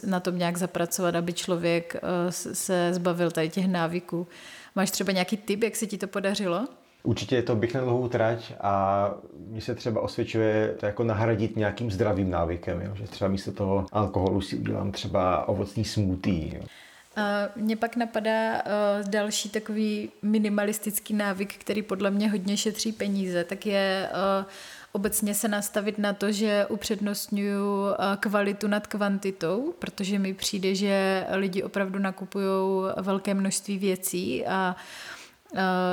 na tom nějak zapracovat, aby člověk se zbavil tady těch návyků. Máš třeba nějaký tip, jak se ti to podařilo? Určitě je to bych na dlouhou trať a mně se třeba osvědčuje to jako nahradit nějakým zdravým návykem, jo? že třeba místo toho alkoholu si udělám třeba ovocný. Jo? Mně pak napadá uh, další takový minimalistický návyk, který podle mě hodně šetří peníze, tak je uh, obecně se nastavit na to, že upřednostňuju uh, kvalitu nad kvantitou, protože mi přijde, že lidi opravdu nakupují velké množství věcí a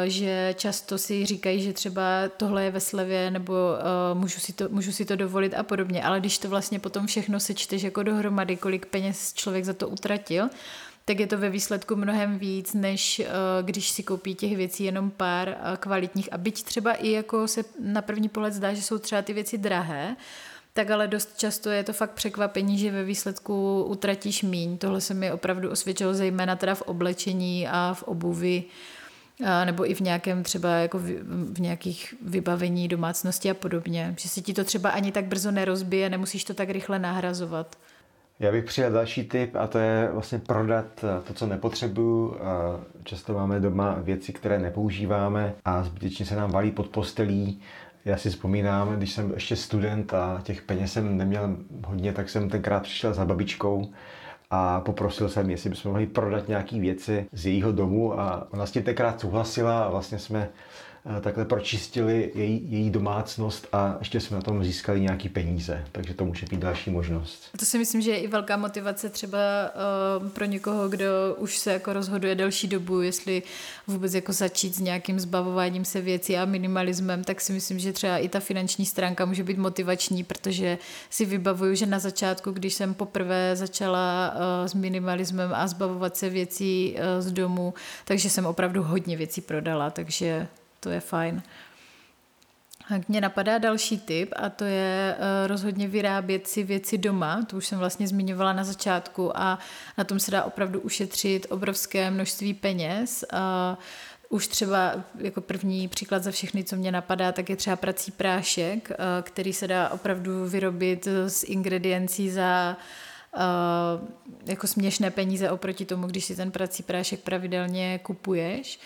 že často si říkají, že třeba tohle je ve slevě nebo uh, můžu, si to, můžu si to dovolit a podobně, ale když to vlastně potom všechno sečteš jako dohromady, kolik peněz člověk za to utratil, tak je to ve výsledku mnohem víc, než uh, když si koupí těch věcí jenom pár uh, kvalitních. A byť třeba i jako se na první pohled zdá, že jsou třeba ty věci drahé, tak ale dost často je to fakt překvapení, že ve výsledku utratíš míň. Tohle se mi opravdu osvědčilo zejména teda v oblečení a v obuvi a nebo i v nějakém třeba jako v, v nějakých vybavení domácnosti a podobně. Že se ti to třeba ani tak brzo nerozbije, nemusíš to tak rychle nahrazovat. Já bych přijal další tip a to je vlastně prodat eh, to, co nepotřebuju. Často máme doma věci, které nepoužíváme a zbytečně se nám valí pod postelí. Já si vzpomínám, když jsem ještě student a těch peněz jsem neměl hodně, tak jsem tenkrát přišel za babičkou a poprosil jsem, jestli bychom mohli prodat nějaké věci z jejího domu a ona s tím tenkrát souhlasila a vlastně jsme Eh, takhle pročistili její, její domácnost a ještě jsme na tom získali nějaký peníze, takže to může být další možnost. To si myslím, že je i velká motivace třeba uh, pro někoho, kdo už se jako rozhoduje delší dobu, jestli vůbec jako začít s nějakým zbavováním se věcí a minimalismem, tak si myslím, že třeba i ta finanční stránka může být motivační, protože si vybavuju, že na začátku, když jsem poprvé začala uh, s minimalismem a zbavovat se věcí uh, z domu, takže jsem opravdu hodně věcí prodala, takže to je fajn. Tak mě napadá další tip a to je uh, rozhodně vyrábět si věci doma, to už jsem vlastně zmiňovala na začátku a na tom se dá opravdu ušetřit obrovské množství peněz. Už třeba jako první příklad za všechny, co mě napadá, tak je třeba prací prášek, uh, který se dá opravdu vyrobit z ingrediencí za jako směšné peníze oproti tomu, když si ten prací prášek pravidelně kupuješ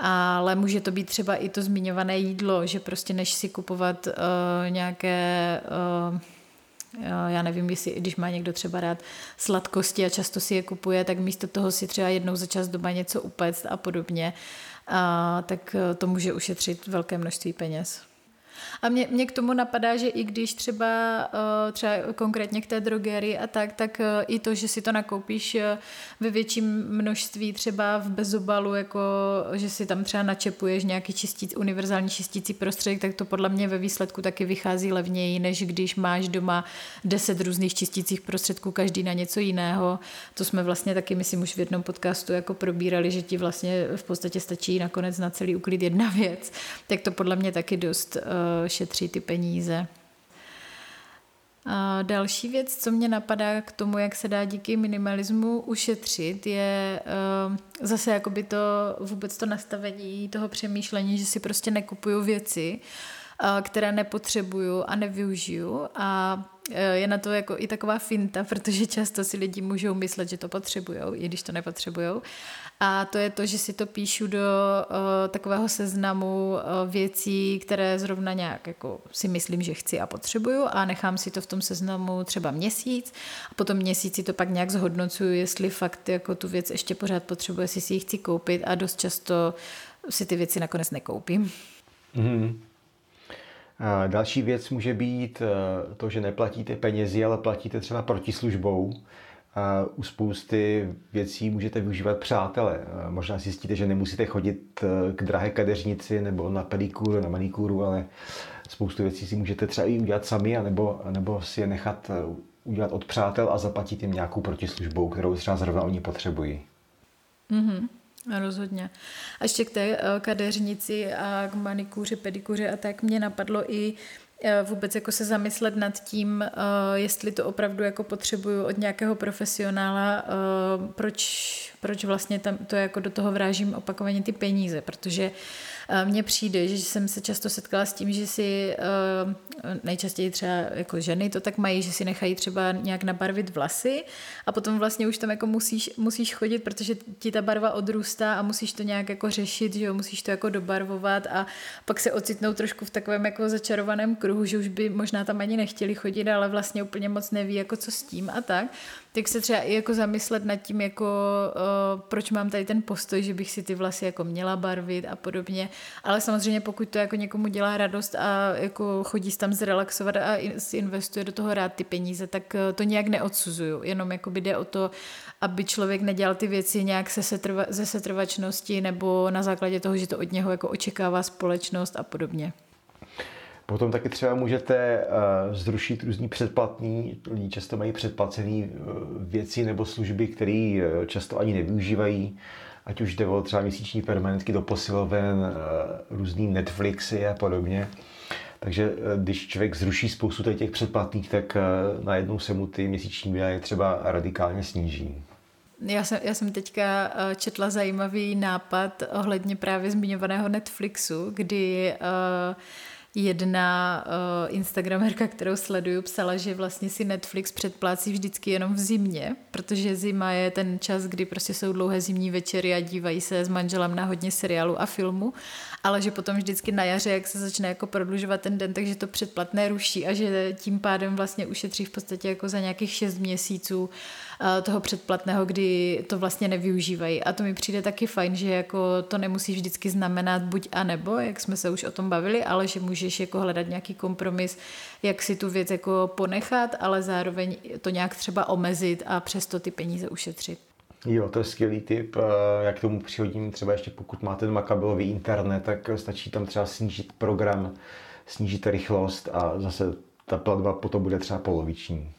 ale může to být třeba i to zmiňované jídlo, že prostě než si kupovat uh, nějaké uh, já nevím, jestli, když má někdo třeba rád sladkosti a často si je kupuje, tak místo toho si třeba jednou za čas doma něco upéct a podobně, a tak to může ušetřit velké množství peněz. A mě, mě k tomu napadá, že i když třeba, eh, třeba konkrétně k té drogerii a tak, tak eh, i to, že si to nakoupíš eh, ve větším množství třeba v bezobalu, jako že si tam třeba načepuješ nějaký čistíc, univerzální čistící prostředek, tak to podle mě ve výsledku taky vychází levněji, než když máš doma deset různých čistících prostředků, každý na něco jiného. To jsme vlastně taky, myslím, už v jednom podcastu jako probírali, že ti vlastně v podstatě stačí nakonec na celý uklid jedna věc. Tak to podle mě taky dost šetří ty peníze. A další věc, co mě napadá k tomu, jak se dá díky minimalismu ušetřit, je uh, zase jakoby to vůbec to nastavení toho přemýšlení, že si prostě nekupuju věci, uh, které nepotřebuju a nevyužiju a Eh, je na to jako i taková finta, protože často si lidi můžou myslet, že to potřebují, i když to nepotřebují. A to je to, že si to píšu do uh, takového seznamu uh, věcí, které zrovna nějak jako si myslím, že chci a potřebuju a nechám si to v tom seznamu třeba měsíc a potom měsíc si to pak nějak zhodnocuju, jestli fakt jako tu věc ještě pořád potřebuji, jestli si ji chci koupit a dost často si ty věci nakonec nekoupím. Mm-hmm. Další věc může být eh, to, že neplatíte penězi, ale platíte třeba protislužbou. U spousty věcí můžete využívat přátele. Možná zjistíte, že nemusíte chodit eh, k drahé kadeřnici nebo na pedikuru, na manikuru, ale spoustu věcí si můžete třeba i udělat sami, anebo, nebo si je nechat eh, udělat od přátel a zaplatit jim nějakou protislužbou, kterou třeba zrovna oni potřebují. Mm-hmm. Rozhodně. A ještě k té eh, kadeřnici a k manikůři, pedikuři a tak mě napadlo i eh, vůbec jako se zamyslet nad tím, eh, jestli to opravdu jako potřebuju od nějakého profesionála, proč, proč vlastně tam to jako do toho vrážím opakovaně ty peníze, protože Mně přijde, že jsem se často setkala s tím, že si nejčastěji třeba jako ženy to tak mají, že si nechají třeba nějak nabarvit vlasy a potom vlastně už tam jako musíš, musíš chodit, protože ti ta barva odrůstá a musíš to nějak jako řešit, že jo, musíš to jako dobarvovat a pak se ocitnou trošku v takovém jako začarovaném kruhu, že už by možná tam ani nechtěli chodit, ale vlastně úplně moc neví, jako co s tím a tak tak se třeba i jako zamyslet nad tím, jako uh, proč mám tady ten postoj, že bych si ty vlasy jako měla barvit a podobně. Ale samozřejmě pokud to jako někomu dělá radost a jako chodí tam zrelaxovat a investuje do toho rád ty peníze, tak uh, to nějak neodsuzuju. Jenom jako jde o to, aby člověk nedělal ty věci nějak se setrva, ze setrvačnosti nebo na základě toho, že to od něho jako očekává společnost a podobně. Potom taky třeba můžete uh, zrušit různý předplatný, lidi často mají předplacené uh, věci nebo služby, které často ani nevyužívají, ať už jde o třeba měsíční permanentky do posiloven, uh, různý Netflixy a podobně. Takže když člověk zruší spoustu těch předplatných, tak najednou se mu ty měsíční výdaje třeba radikálně sníží. Já jsem, já jsem teďka četla zajímavý nápad ohledně právě zmiňovaného Netflixu, kdy uh, jedna uh, instagramerka, kterou sleduju, psala, že vlastně si Netflix předplácí vždycky jenom v zimě, protože zima je ten čas, kdy prostě jsou dlouhé zimní večery a dívají se s manželem na hodně seriálu a filmu, ale že potom vždycky na jaře, jak se začne jako prodlužovat ten den, takže to předplatné ruší a že tím pádem vlastně ušetří v podstatě jako za nějakých šest měsíců uh, toho předplatného, kdy to vlastně nevyužívají. A to mi přijde taky fajn, že jako to nemusí vždycky znamenat buď a nebo, jak jsme se už o tom bavili, ale že můžeš jako hledat nějaký kompromis, jak si tu věc jako ponechat, ale zároveň to nějak třeba omezit a přesto ty peníze ušetřit. Jo, to je skvělý tip. Eh, jak tomu přihodím třeba ještě pokud máte ten makabelový internet, tak stačí tam třeba snížit program, snížit rychlost a zase ta platba potom bude třeba poloviční.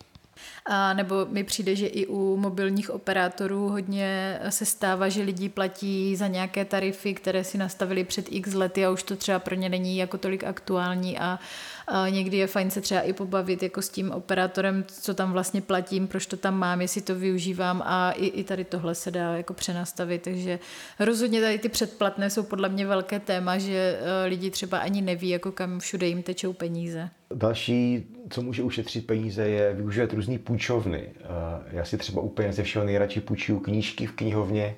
A nebo mi přijde, že i u mobilních operátorů hodně se stává, že lidi platí za nějaké tarify, které si nastavili před x lety a už to třeba pro ně není jako tolik aktuální a, někdy je fajn se třeba i pobavit jako s tím operátorem, co tam vlastně platím, proč to tam mám, jestli to využívám a i, i tady tohle se dá jako přenastavit, takže rozhodně tady ty předplatné jsou podle mě velké téma, že e, lidi třeba ani neví, jako kam všude jim tečou peníze. Další, co může ušetřit peníze, je využívat různé půjčovny. Já si třeba úplně ze všeho nejradši půjčuju knížky v knihovně.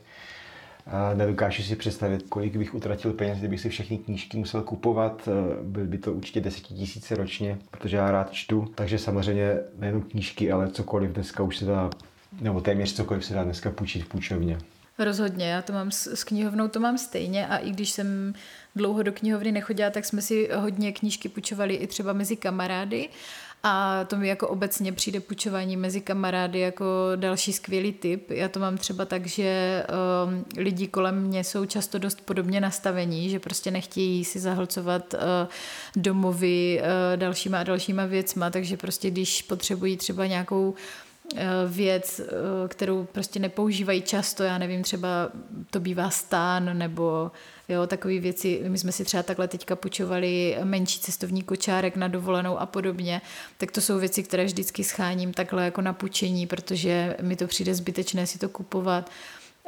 Nedokážu si představit, kolik bych utratil peněz, kdybych si všechny knížky musel kupovat. Byl by to určitě desetitisíce ročně, protože já rád čtu. Takže samozřejmě nejenom knížky, ale cokoliv dneska už se dá, nebo téměř cokoliv se dá dneska půjčit v půjčovně. Rozhodně, já to mám s, s knihovnou, to mám stejně a i když jsem dlouho do knihovny nechodila, tak jsme si hodně knížky půjčovali i třeba mezi kamarády a to mi jako obecně přijde půjčování mezi kamarády jako další skvělý tip. Já to mám třeba tak, že um, lidi kolem mě jsou často dost podobně nastavení, že prostě nechtějí si zahlcovat uh, domovy uh, dalšíma a dalšíma věcma, takže prostě když potřebují třeba nějakou věc, eh, kterou prostě nepoužívají často, já nevím, třeba to bývá stán nebo jo, takové věci. My jsme si třeba takhle teďka půjčovali menší cestovní kočárek na dovolenou a podobně, tak to jsou věci, které vždycky scháním takhle jako na půjčení, protože mi to přijde zbytečné si to kupovat.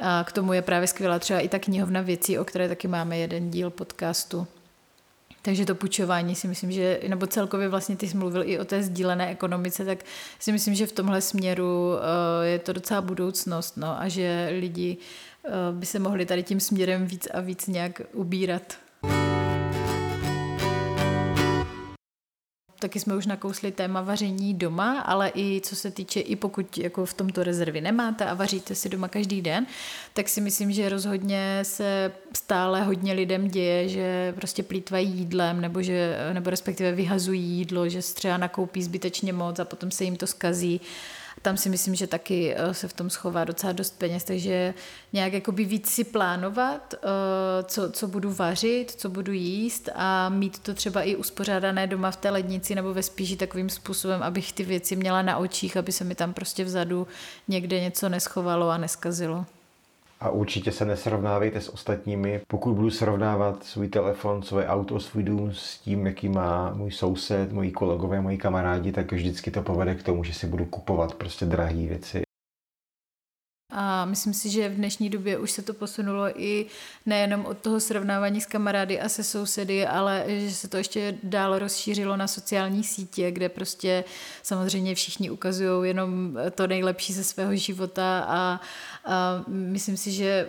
A k tomu je právě skvělá třeba i ta knihovna věcí, o které taky máme jeden díl podcastu. Takže to půjčování si myslím, že, nebo celkově vlastně ty jsi mluvil i o té sdílené ekonomice, tak si myslím, že v tomhle směru uh, je to docela budoucnost, no, a že lidi uh, by se mohli tady tím směrem víc a víc nějak ubírat. Taky jsme už nakousli téma vaření doma, ale i co se týče, i pokud jako v tomto rezervy nemáte a vaříte si doma každý den, tak si myslím, že rozhodně se stále hodně lidem děje, že prostě plítvají jídlem nebo, že, nebo respektive vyhazují jídlo, že třeba nakoupí zbytečně moc a potom se jim to skazí tam si myslím, že taky eh, se v tom schová docela dost peněz, takže nějak jakoby víc si plánovat, eh, co, co budu vařit, co budu jíst a mít to třeba i uspořádané doma v té lednici nebo ve spíži takovým způsobem, abych ty věci měla na očích, aby se mi tam prostě vzadu někde něco neschovalo a neskazilo. A určitě se nesrovnávejte s ostatními. Pokud budu srovnávat svůj telefon, svoje auto, svůj dům s tím, jaký má můj soused, moji kolegové, moji kamarádi, tak vždycky to povede k tomu, že si budu kupovat prostě drahé věci. A myslím si, že v dnešní době už se to posunulo i nejenom od toho srovnávání s kamarády a se sousedy, ale že se to ještě dál rozšířilo na sociální sítě, kde prostě samozřejmě všichni ukazují jenom to nejlepší ze svého života a, a myslím si, že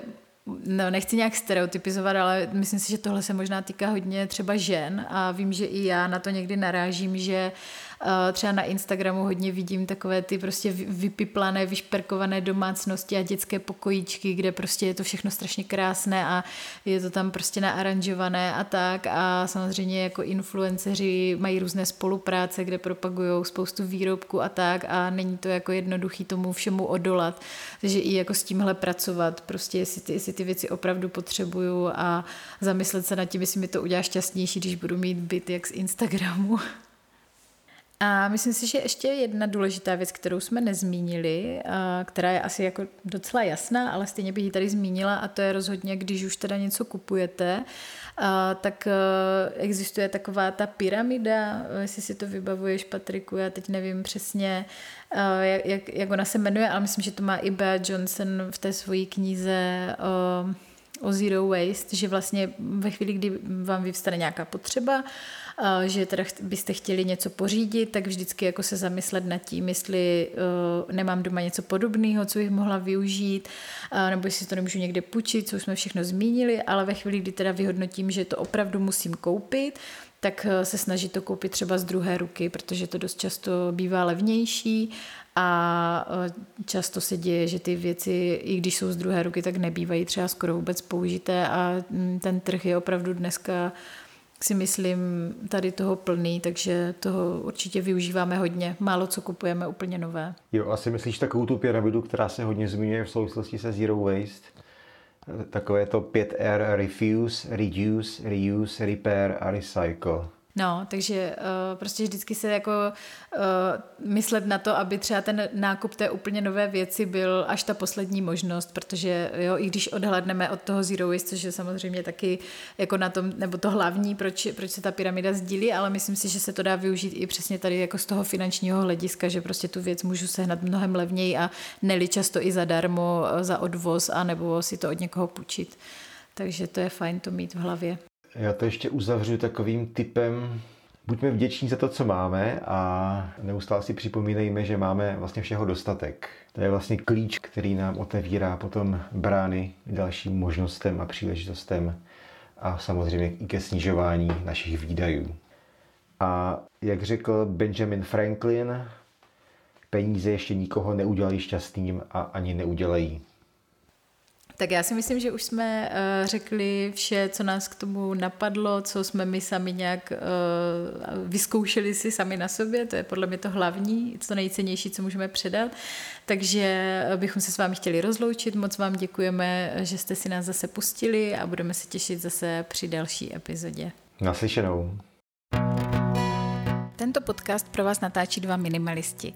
No, nechci nějak stereotypizovat, ale myslím si, že tohle se možná týká hodně třeba žen a vím, že i já na to někdy narážím, že Třeba na Instagramu hodně vidím takové ty prostě vypiplané, vyšperkované domácnosti a dětské pokojíčky, kde prostě je to všechno strašně krásné a je to tam prostě naaranžované a tak. A samozřejmě jako influenceři mají různé spolupráce, kde propagují spoustu výrobků a tak. A není to jako jednoduchý tomu všemu odolat, takže i jako s tímhle pracovat, prostě jestli ty, jestli ty věci opravdu potřebuju a zamyslet se nad tím, jestli mi to udělá šťastnější, když budu mít byt jak z Instagramu. A myslím si, že ještě jedna důležitá věc, kterou jsme nezmínili, která je asi jako docela jasná, ale stejně bych ji tady zmínila, a to je rozhodně, když už teda něco kupujete, tak existuje taková ta pyramida, jestli si to vybavuješ, Patriku, já teď nevím přesně, jak, jak ona se jmenuje, ale myslím, že to má i Bea Johnson v té své knize o, o Zero Waste, že vlastně ve chvíli, kdy vám vyvstane nějaká potřeba, že teda byste chtěli něco pořídit, tak vždycky jako se zamyslet nad tím, jestli uh, nemám doma něco podobného, co bych mohla využít, uh, nebo jestli to nemůžu někde půjčit, co už jsme všechno zmínili, ale ve chvíli, kdy teda vyhodnotím, že to opravdu musím koupit, tak se snažit to koupit třeba z druhé ruky, protože to dost často bývá levnější a často se děje, že ty věci, i když jsou z druhé ruky, tak nebývají třeba skoro vůbec použité a mm, ten trh je opravdu dneska si myslím tady toho plný, takže toho určitě využíváme hodně. Málo co kupujeme úplně nové. Jo, asi myslíš takovou tu pyramidu, která se hodně zmiňuje v souvislosti se Zero Waste? Takové to 5R, refuse, reduce, reuse, repair a recycle. No, takže uh, prostě vždycky se jako uh, myslet na to, aby třeba ten nákup té úplně nové věci byl až ta poslední možnost, protože jo, i když odhledneme od toho zero waste, což je samozřejmě taky jako na tom, nebo to hlavní, proč, proč se ta pyramida sdílí, ale myslím si, že se to dá využít i přesně tady jako z toho finančního hlediska, že prostě tu věc můžu sehnat mnohem levněji a neli často i zadarmo za odvoz, a nebo si to od někoho půjčit. Takže to je fajn to mít v hlavě. Já to ještě uzavřu takovým typem, buďme vděční za to, co máme a neustále si připomínejme, že máme vlastně všeho dostatek. To je vlastně klíč, který nám otevírá potom brány k dalším možnostem a příležitostem a samozřejmě i ke snižování našich výdajů. A jak řekl Benjamin Franklin, peníze ještě nikoho neudělají šťastným a ani neudělají. Tak já si myslím, že už jsme uh, řekli vše, co nás k tomu napadlo, co jsme my sami nějak uh, vyzkoušeli si sami na sobě, to je podle mě to hlavní, to nejcennější, co můžeme předat. Takže bychom se s vámi chtěli rozloučit, moc vám děkujeme, že jste si nás zase pustili a budeme se těšit zase při další epizodě. Naslyšenou. Tento podcast pro vás natáčí dva minimalisti.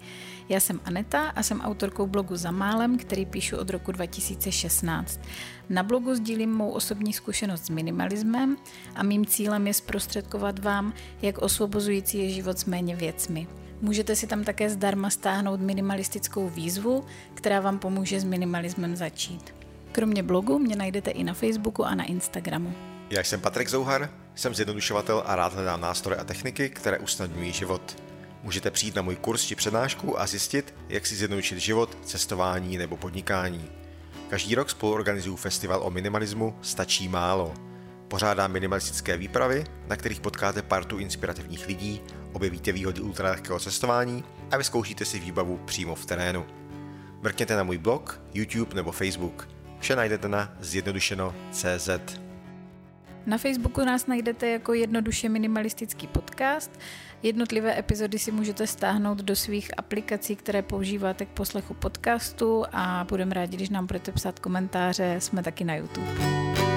Já jsem Aneta a jsem autorkou blogu Za málem, který píšu od roku 2016. Na blogu sdílím mou osobní zkušenost s minimalismem a mým cílem je zprostředkovat vám, jak osvobozující je život s méně věcmi. Můžete si tam také zdarma stáhnout minimalistickou výzvu, která vám pomůže s minimalismem začít. Kromě blogu mě najdete i na Facebooku a na Instagramu. Já jsem Patrik Zouhar, jsem zjednodušovatel a rád hledám nástroje a techniky, které usnadňují život. Můžete přijít na můj kurz či přednášku a zjistit, jak si zjednodušit život, cestování nebo podnikání. Každý rok spolu organizuju festival o minimalismu Stačí málo. Pořádám minimalistické výpravy, na kterých potkáte partu inspirativních lidí, objevíte výhody ultralehkého cestování a vyzkoušíte si výbavu přímo v terénu. Mrkněte na můj blog, YouTube nebo Facebook. Vše najdete na zjednodušeno.cz. Na Facebooku nás najdete jako jednoduše minimalistický podcast. Jednotlivé epizody si můžete stáhnout do svých aplikací, které používáte k poslechu podcastu a budeme rádi, když nám budete psát komentáře. Jsme taky na YouTube.